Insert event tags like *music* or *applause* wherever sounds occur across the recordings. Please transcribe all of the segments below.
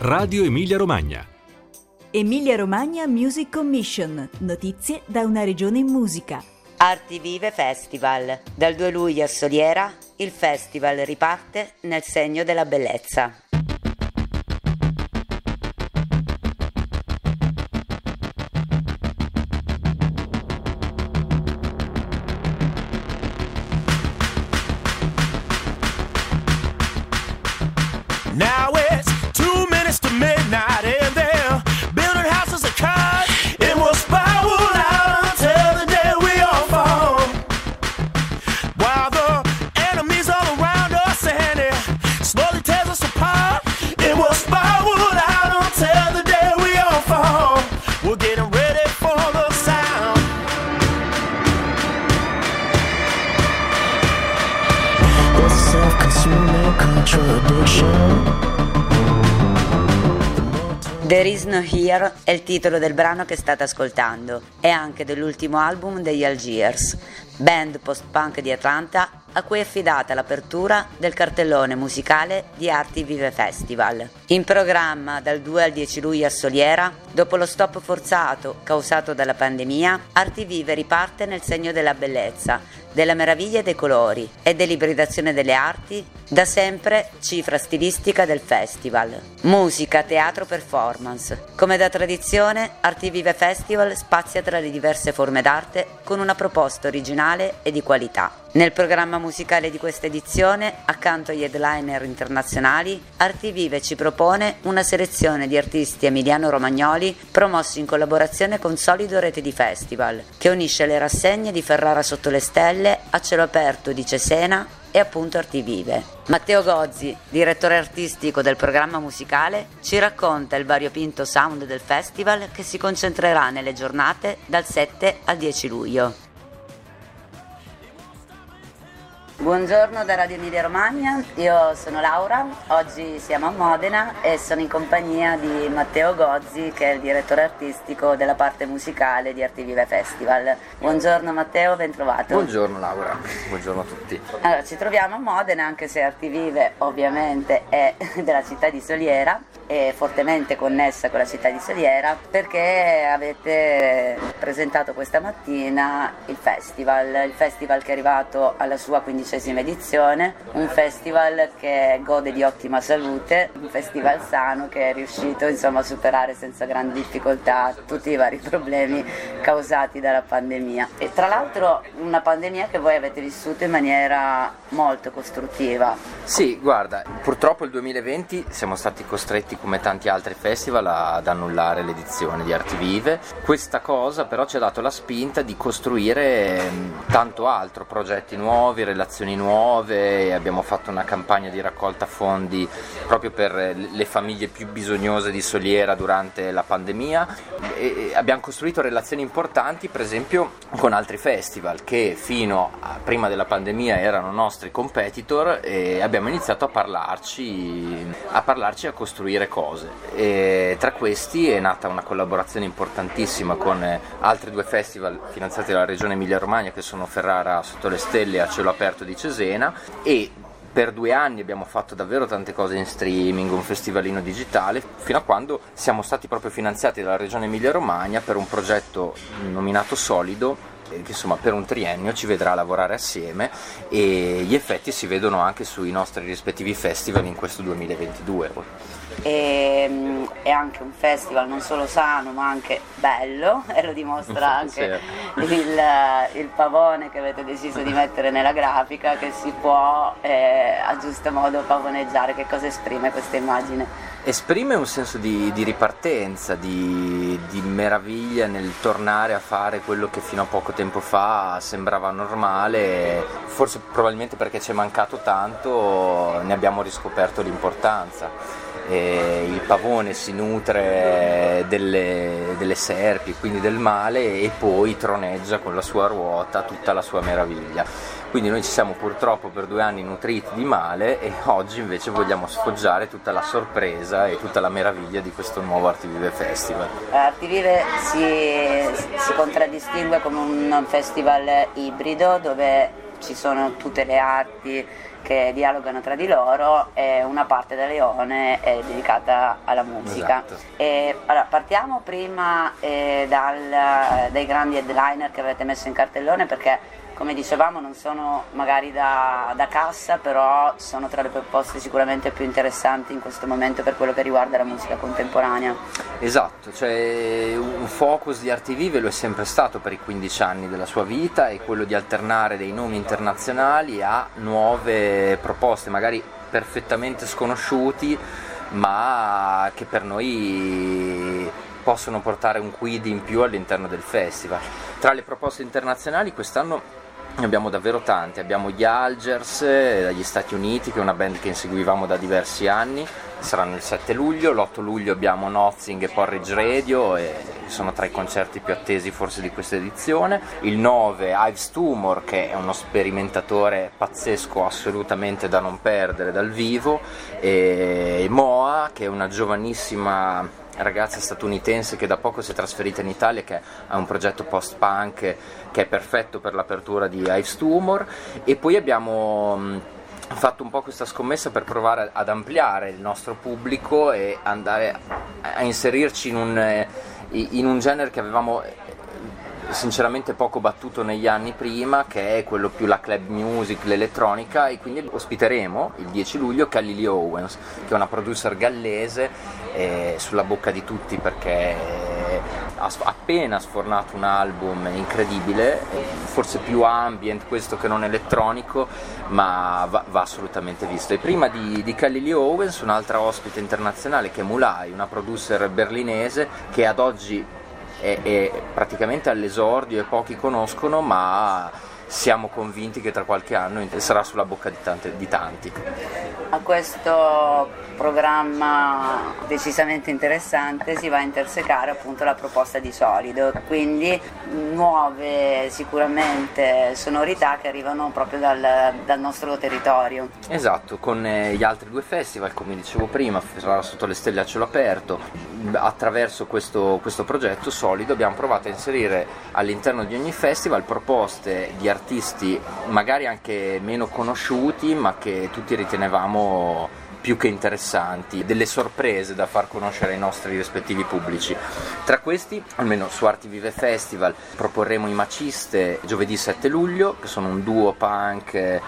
Radio Emilia Romagna. Emilia Romagna Music Commission. Notizie da una regione in musica. Arti Vive Festival. Dal 2 luglio a Soliera il festival riparte nel segno della bellezza. Now it's There is no here è il titolo del brano che state ascoltando e anche dell'ultimo album degli Algiers, band post-punk di Atlanta a cui è affidata l'apertura del cartellone musicale di Arti Vive Festival. In programma dal 2 al 10 luglio a Soliera, dopo lo stop forzato causato dalla pandemia, Arti Vive riparte nel segno della bellezza, della meraviglia dei colori e dell'ibridazione delle arti, da sempre cifra stilistica del festival. Musica, teatro, performance. Come da tradizione, Arti Vive Festival spazia tra le diverse forme d'arte con una proposta originale e di qualità. Nel programma musicale di questa edizione, accanto agli headliner internazionali, Arti Vive ci propone una selezione di artisti emiliano-romagnoli promossi in collaborazione con Solido Rete di Festival, che unisce le rassegne di Ferrara sotto le stelle a cielo aperto di Cesena e appunto Arti Vive. Matteo Gozzi, direttore artistico del programma musicale, ci racconta il variopinto sound del festival che si concentrerà nelle giornate dal 7 al 10 luglio. Buongiorno da Radio Emilia Romagna, io sono Laura, oggi siamo a Modena e sono in compagnia di Matteo Gozzi che è il direttore artistico della parte musicale di Arti Vive Festival. Buongiorno Matteo, ben trovato. Buongiorno Laura, buongiorno a tutti. Allora, ci troviamo a Modena anche se Arti Vive ovviamente è *laughs* della città di Soliera e fortemente connessa con la città di Soliera perché avete presentato questa mattina il festival, il festival che è arrivato alla sua quindicesima edizione, un festival che gode di ottima salute, un festival sano che è riuscito insomma a superare senza grandi difficoltà tutti i vari *laughs* problemi causati dalla pandemia. E tra l'altro una pandemia che voi avete vissuto in maniera molto costruttiva. Sì, guarda, purtroppo il 2020 siamo stati costretti come tanti altri festival ad annullare l'edizione di Arti Vive. Questa cosa però ci ha dato la spinta di costruire ehm, tanto altro, progetti nuovi, relazioni nuove, abbiamo fatto una campagna di raccolta fondi proprio per le famiglie più bisognose di Soliera durante la pandemia. E abbiamo costruito relazioni importanti per esempio con altri festival che fino a prima della pandemia erano nostri competitor e abbiamo iniziato a parlarci a parlarci e a costruire cose. E tra questi è nata una collaborazione importantissima con altri due festival finanziati dalla regione Emilia Romagna che sono Ferrara sotto le stelle a cielo aperto di Cesena e per due anni abbiamo fatto davvero tante cose in streaming, un festivalino digitale, fino a quando siamo stati proprio finanziati dalla regione Emilia Romagna per un progetto nominato Solido eh, che insomma per un triennio ci vedrà lavorare assieme e gli effetti si vedono anche sui nostri rispettivi festival in questo 2022. E, mm, è anche un festival non solo sano ma anche bello *laughs* e lo dimostra anche il, il pavone che avete deciso di mettere nella grafica che si può eh, a giusto modo pavoneggiare. Che cosa esprime questa immagine? Esprime un senso di, di ripartenza, di, di meraviglia nel tornare a fare quello che fino a poco tempo fa sembrava normale, forse probabilmente perché ci è mancato tanto ne abbiamo riscoperto l'importanza. E il pavone si nutre delle, delle serpi, quindi del male, e poi troneggia con la sua ruota tutta la sua meraviglia. Quindi noi ci siamo purtroppo per due anni nutriti di male e oggi invece vogliamo sfoggiare tutta la sorpresa e tutta la meraviglia di questo nuovo Artivive Festival. Artivive si, si contraddistingue come un festival ibrido dove ci sono tutte le arti che dialogano tra di loro e una parte del leone è dedicata alla musica. Esatto. E, allora, partiamo prima eh, dal- dai grandi headliner che avete messo in cartellone perché come dicevamo non sono magari da, da cassa però sono tra le proposte sicuramente più interessanti in questo momento per quello che riguarda la musica contemporanea. Esatto, cioè un focus di Arti Vive lo è sempre stato per i 15 anni della sua vita e quello di alternare dei nomi internazionali a nuove proposte, magari perfettamente sconosciuti, ma che per noi possono portare un quid in più all'interno del festival. Tra le proposte internazionali quest'anno abbiamo davvero tante, abbiamo gli Algers eh, dagli Stati Uniti che è una band che inseguivamo da diversi anni, saranno il 7 luglio, l'8 luglio abbiamo Nothing e Porridge Radio e sono tra i concerti più attesi forse di questa edizione, il 9 Ives Tumor che è uno sperimentatore pazzesco assolutamente da non perdere dal vivo. E Moa che è una giovanissima ragazza statunitense che da poco si è trasferita in Italia che ha un progetto post-punk che è perfetto per l'apertura di Ives Tumor e poi abbiamo mh, fatto un po' questa scommessa per provare ad ampliare il nostro pubblico e andare a inserirci in un, eh, in un genere che avevamo sinceramente poco battuto negli anni prima, che è quello più la club music, l'elettronica, e quindi ospiteremo il 10 luglio Callie Owens, che è una producer gallese, eh, sulla bocca di tutti perché ha appena sfornato un album incredibile, eh, forse più ambient questo che non elettronico, ma va, va assolutamente visto. E prima di, di Callie Owens, un'altra ospite internazionale che è Mulai, una producer berlinese che ad oggi è, è praticamente all'esordio e pochi conoscono, ma siamo convinti che tra qualche anno sarà sulla bocca di, tante- di tanti. A questo programma decisamente interessante si va a intersecare appunto la proposta di solido, quindi nuove sicuramente sonorità che arrivano proprio dal, dal nostro territorio. Esatto, con eh, gli altri due festival, come dicevo prima, sarà sotto le stelle a cielo aperto, attraverso questo, questo progetto solido abbiamo provato a inserire all'interno di ogni festival proposte di artisti magari anche meno conosciuti, ma che tutti ritenevamo più che interessanti, delle sorprese da far conoscere ai nostri rispettivi pubblici. Tra questi, almeno su Arti Vive Festival, proporremo i Maciste giovedì 7 luglio, che sono un duo punk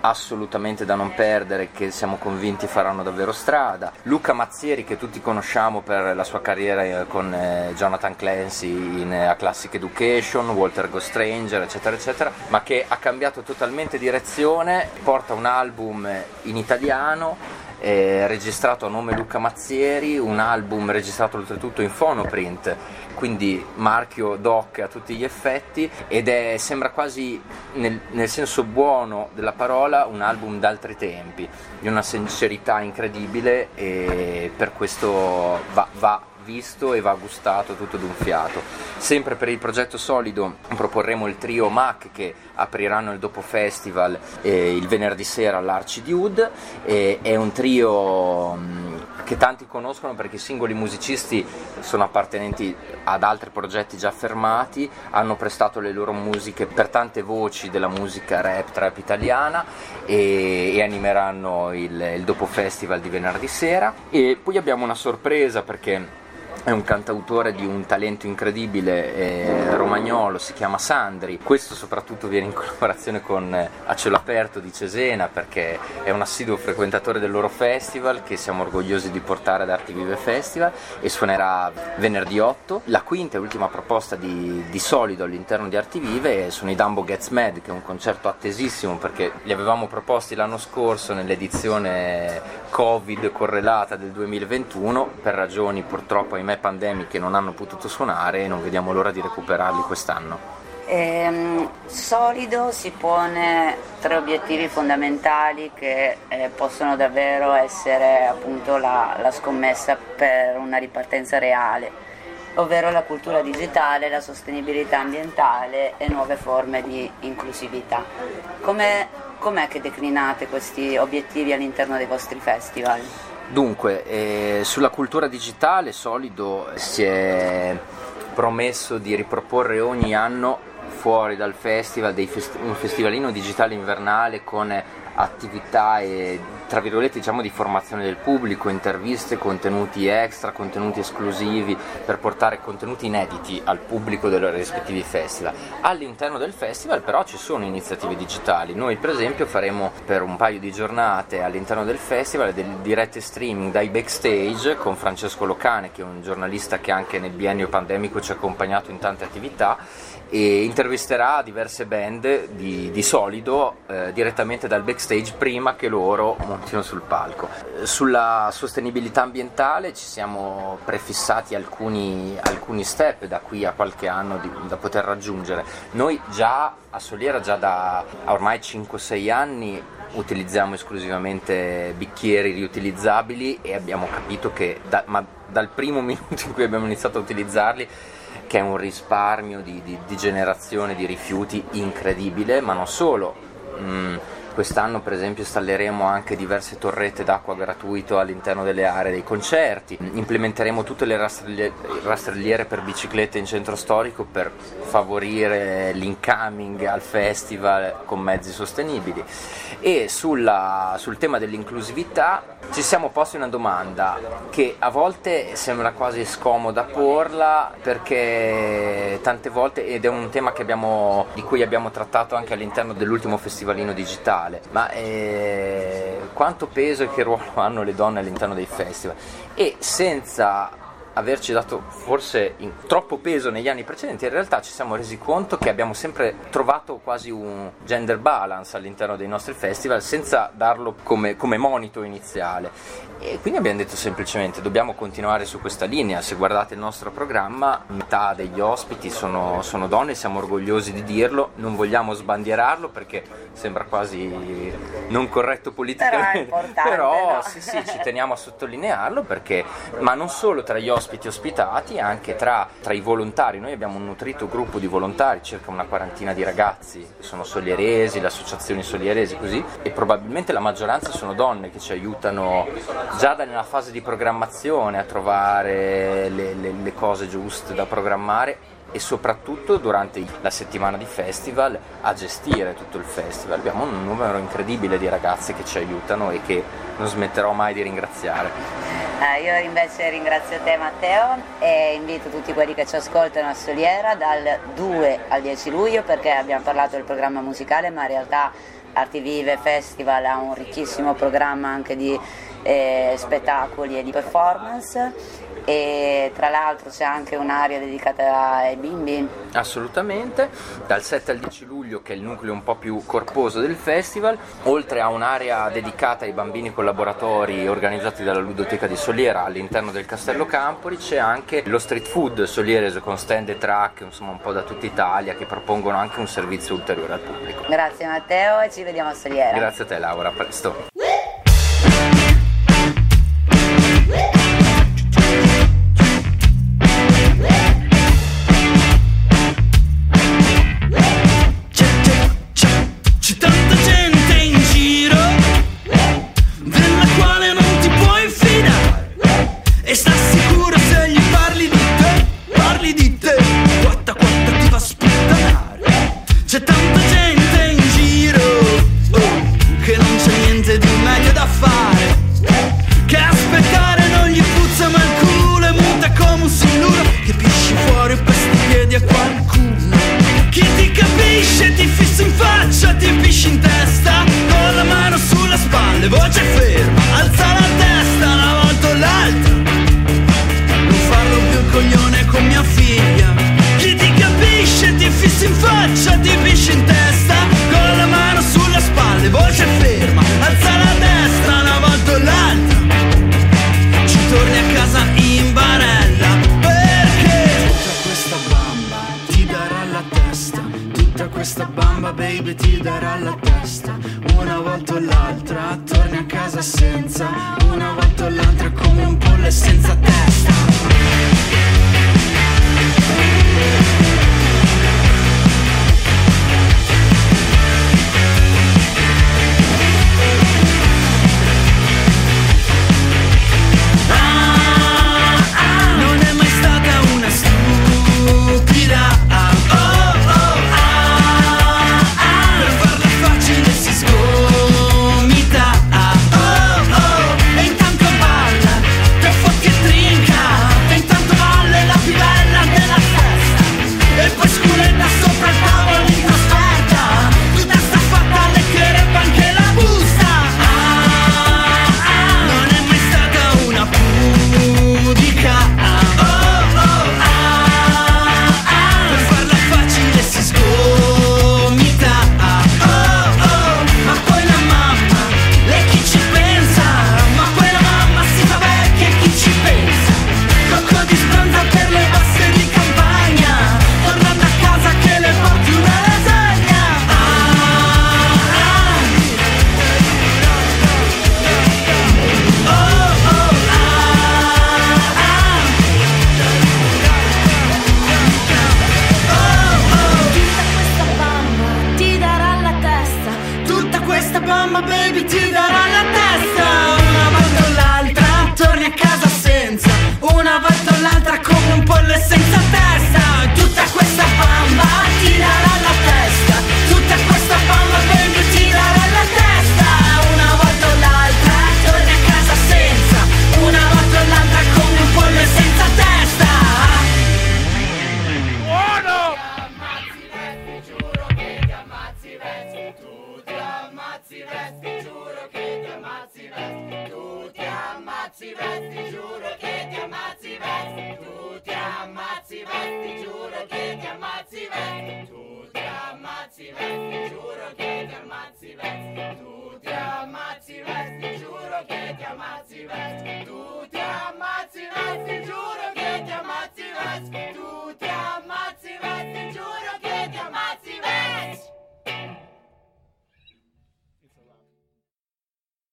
assolutamente da non perdere che siamo convinti faranno davvero strada. Luca Mazzieri che tutti conosciamo per la sua carriera eh, con eh, Jonathan Clancy in eh, A Classic Education Walter Go Stranger eccetera eccetera ma che ha cambiato totalmente direzione porta un album in italiano eh, registrato a nome Luca Mazzieri, un album registrato oltretutto in phonoprint, quindi marchio doc a tutti gli effetti ed è, sembra quasi nel, nel senso buono della parola un album d'altri tempi, di una sincerità incredibile e per questo va, va visto e va gustato tutto d'un fiato. Sempre per il progetto solido proporremo il trio Mac che apriranno il dopo festival eh, il venerdì sera all'Arci di. Eh, è un trio mh, che tanti conoscono perché i singoli musicisti sono appartenenti ad altri progetti già fermati, hanno prestato le loro musiche per tante voci della musica rap, trap italiana e, e animeranno il, il dopo festival di venerdì sera. E poi abbiamo una sorpresa perché è un cantautore di un talento incredibile eh, romagnolo, si chiama Sandri. Questo soprattutto viene in collaborazione con eh, A Cielo Aperto di Cesena perché è un assiduo frequentatore del loro festival che siamo orgogliosi di portare ad Arti Vive Festival e suonerà venerdì 8. La quinta e ultima proposta di, di solido all'interno di Arti Vive sono i Dumbo Gets Mad che è un concerto attesissimo perché li avevamo proposti l'anno scorso nell'edizione Covid correlata del 2021 per ragioni purtroppo ahimè pandemiche non hanno potuto suonare e non vediamo l'ora di recuperarli quest'anno. Ehm, solido si pone tre obiettivi fondamentali che eh, possono davvero essere appunto la, la scommessa per una ripartenza reale, ovvero la cultura digitale, la sostenibilità ambientale e nuove forme di inclusività. Come, com'è che declinate questi obiettivi all'interno dei vostri festival? Dunque, eh, sulla cultura digitale Solido si è promesso di riproporre ogni anno fuori dal festival dei fest- un festivalino digitale invernale con attività e tra virgolette diciamo di formazione del pubblico, interviste, contenuti extra, contenuti esclusivi per portare contenuti inediti al pubblico dei rispettivi festival. All'interno del festival però ci sono iniziative digitali, noi per esempio faremo per un paio di giornate all'interno del festival delle dirette streaming dai backstage con Francesco Locane che è un giornalista che anche nel biennio pandemico ci ha accompagnato in tante attività e intervisterà diverse band di, di solido eh, direttamente dal backstage prima che loro montino sul palco. Eh, sulla sostenibilità ambientale ci siamo prefissati alcuni, alcuni step da qui a qualche anno di, da poter raggiungere. Noi già a Soliera, già da ormai 5-6 anni, utilizziamo esclusivamente bicchieri riutilizzabili e abbiamo capito che da, dal primo *laughs* minuto in cui abbiamo iniziato a utilizzarli che è un risparmio di, di, di generazione di rifiuti incredibile, ma non solo. Mm, Quest'anno per esempio installeremo anche diverse torrette d'acqua gratuito all'interno delle aree dei concerti, implementeremo tutte le rastrelliere per biciclette in centro storico per favorire l'incoming al festival con mezzi sostenibili. E sulla, sul tema dell'inclusività ci siamo posti una domanda che a volte sembra quasi scomoda porla perché tante volte ed è un tema abbiamo, di cui abbiamo trattato anche all'interno dell'ultimo festivalino digitale mondiale, ma eh, quanto peso e che ruolo hanno le donne all'interno dei festival? E senza averci dato forse troppo peso negli anni precedenti, in realtà ci siamo resi conto che abbiamo sempre trovato quasi un gender balance all'interno dei nostri festival senza darlo come, come monito iniziale. E quindi abbiamo detto semplicemente dobbiamo continuare su questa linea, se guardate il nostro programma metà degli ospiti sono, sono donne, siamo orgogliosi di dirlo, non vogliamo sbandierarlo perché sembra quasi non corretto politicamente, però, però no? sì, sì, ci teniamo a sottolinearlo perché, ma non solo tra gli ospiti, ospiti ospitati anche tra, tra, i volontari. Noi abbiamo un nutrito gruppo di volontari, circa una quarantina di ragazzi, sono solieresi, le associazioni solieresi così, e probabilmente la maggioranza sono donne che ci aiutano già nella fase di programmazione a trovare le, le, le cose giuste da programmare e soprattutto durante la settimana di festival a gestire tutto il festival. Abbiamo un numero incredibile di ragazze che ci aiutano e che non smetterò mai di ringraziare. Eh, io invece ringrazio te Matteo e invito tutti quelli che ci ascoltano a Soliera dal 2 al 10 luglio perché abbiamo parlato del programma musicale ma in realtà Arti Vive Festival ha un ricchissimo programma anche di eh, spettacoli e di performance e tra l'altro c'è anche un'area dedicata ai bimbi. Assolutamente, dal 7 al 10 luglio che è il nucleo un po' più corposo del festival, oltre a un'area dedicata ai bambini collaboratori organizzati dalla Ludoteca di Soliera all'interno del Castello Campori c'è anche lo street food solierese con stand e track insomma un po' da tutta Italia che propongono anche un servizio ulteriore al pubblico. Grazie Matteo e ci vediamo a Soliera. Grazie a te Laura, a presto. to be baby ti darà la testa. Una volta o l'altra torni a casa senza. Una volta o l'altra come un pollo senza testa. mamma baby ti darà la testa. Una volta o l'altra torni a casa senza. Una volta o l'altra come un pollo senza testa. ammazzi Vez, ti giuro che ti ammazzi Vez, tu ti ammazzi Vez, ti giuro che ti ammazzi Vez, tu ti ammazzi Vez, ti giuro che ti ammazzi Vez, tu ti ammazzi Vez, ti giuro che ti ammazzi Vez, tu ti ammazzi Vez, ti giuro che ti ammazzi Vez, tu ti ammazzi